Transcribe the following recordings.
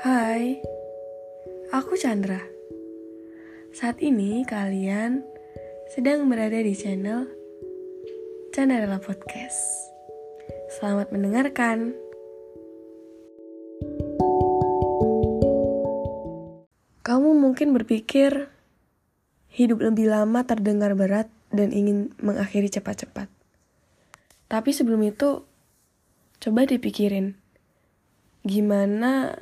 Hai, aku Chandra. Saat ini kalian sedang berada di channel Chandra Podcast. Selamat mendengarkan. Kamu mungkin berpikir hidup lebih lama terdengar berat dan ingin mengakhiri cepat-cepat. Tapi sebelum itu, coba dipikirin, gimana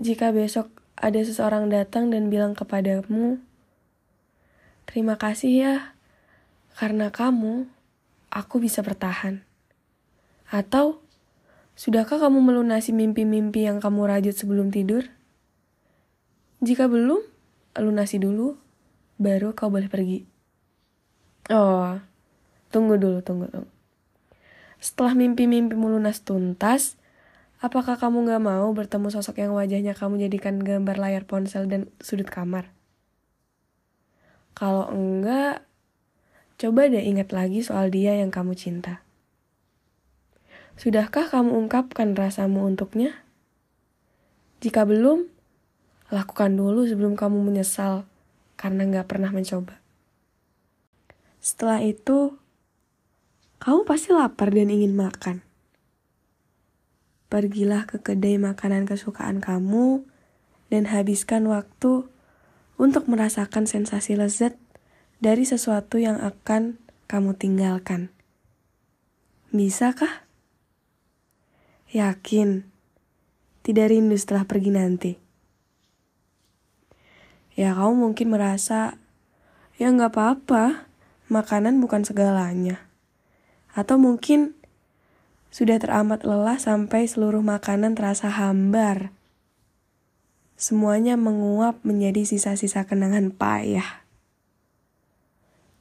jika besok ada seseorang datang dan bilang kepadamu, "Terima kasih ya, karena kamu, aku bisa bertahan." Atau, sudahkah kamu melunasi mimpi-mimpi yang kamu rajut sebelum tidur? Jika belum, lunasi dulu, baru kau boleh pergi. Oh, tunggu dulu, tunggu, tunggu. Setelah mimpi-mimpi melunas tuntas, Apakah kamu gak mau bertemu sosok yang wajahnya kamu jadikan gambar layar ponsel dan sudut kamar? Kalau enggak, coba deh ingat lagi soal dia yang kamu cinta. Sudahkah kamu ungkapkan rasamu untuknya? Jika belum, lakukan dulu sebelum kamu menyesal karena gak pernah mencoba. Setelah itu, kamu pasti lapar dan ingin makan. Pergilah ke kedai makanan kesukaan kamu dan habiskan waktu untuk merasakan sensasi lezat dari sesuatu yang akan kamu tinggalkan. Bisakah? Yakin, tidak rindu setelah pergi nanti. Ya kamu mungkin merasa, ya nggak apa-apa, makanan bukan segalanya. Atau mungkin sudah teramat lelah sampai seluruh makanan terasa hambar. Semuanya menguap menjadi sisa-sisa kenangan payah.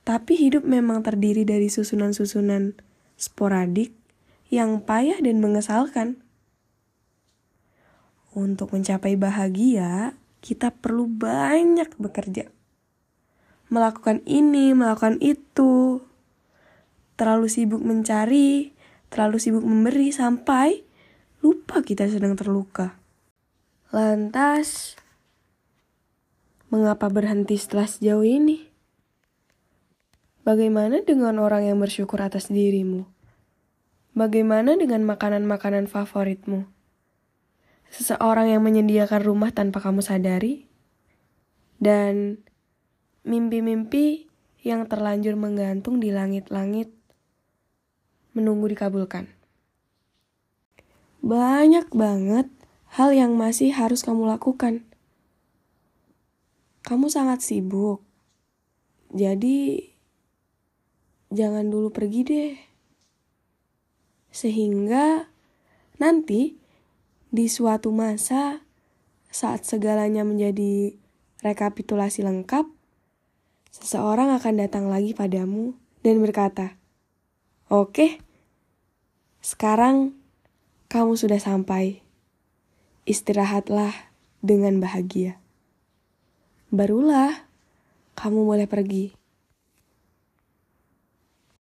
Tapi hidup memang terdiri dari susunan-susunan sporadik yang payah dan mengesalkan. Untuk mencapai bahagia, kita perlu banyak bekerja. Melakukan ini, melakukan itu. Terlalu sibuk mencari, terlalu sibuk memberi sampai lupa kita sedang terluka. Lantas, mengapa berhenti setelah sejauh ini? Bagaimana dengan orang yang bersyukur atas dirimu? Bagaimana dengan makanan-makanan favoritmu? Seseorang yang menyediakan rumah tanpa kamu sadari? Dan mimpi-mimpi yang terlanjur menggantung di langit-langit menunggu dikabulkan. Banyak banget hal yang masih harus kamu lakukan. Kamu sangat sibuk, jadi jangan dulu pergi deh. Sehingga nanti di suatu masa saat segalanya menjadi rekapitulasi lengkap, seseorang akan datang lagi padamu dan berkata, Oke, sekarang kamu sudah sampai. Istirahatlah dengan bahagia. Barulah kamu boleh pergi.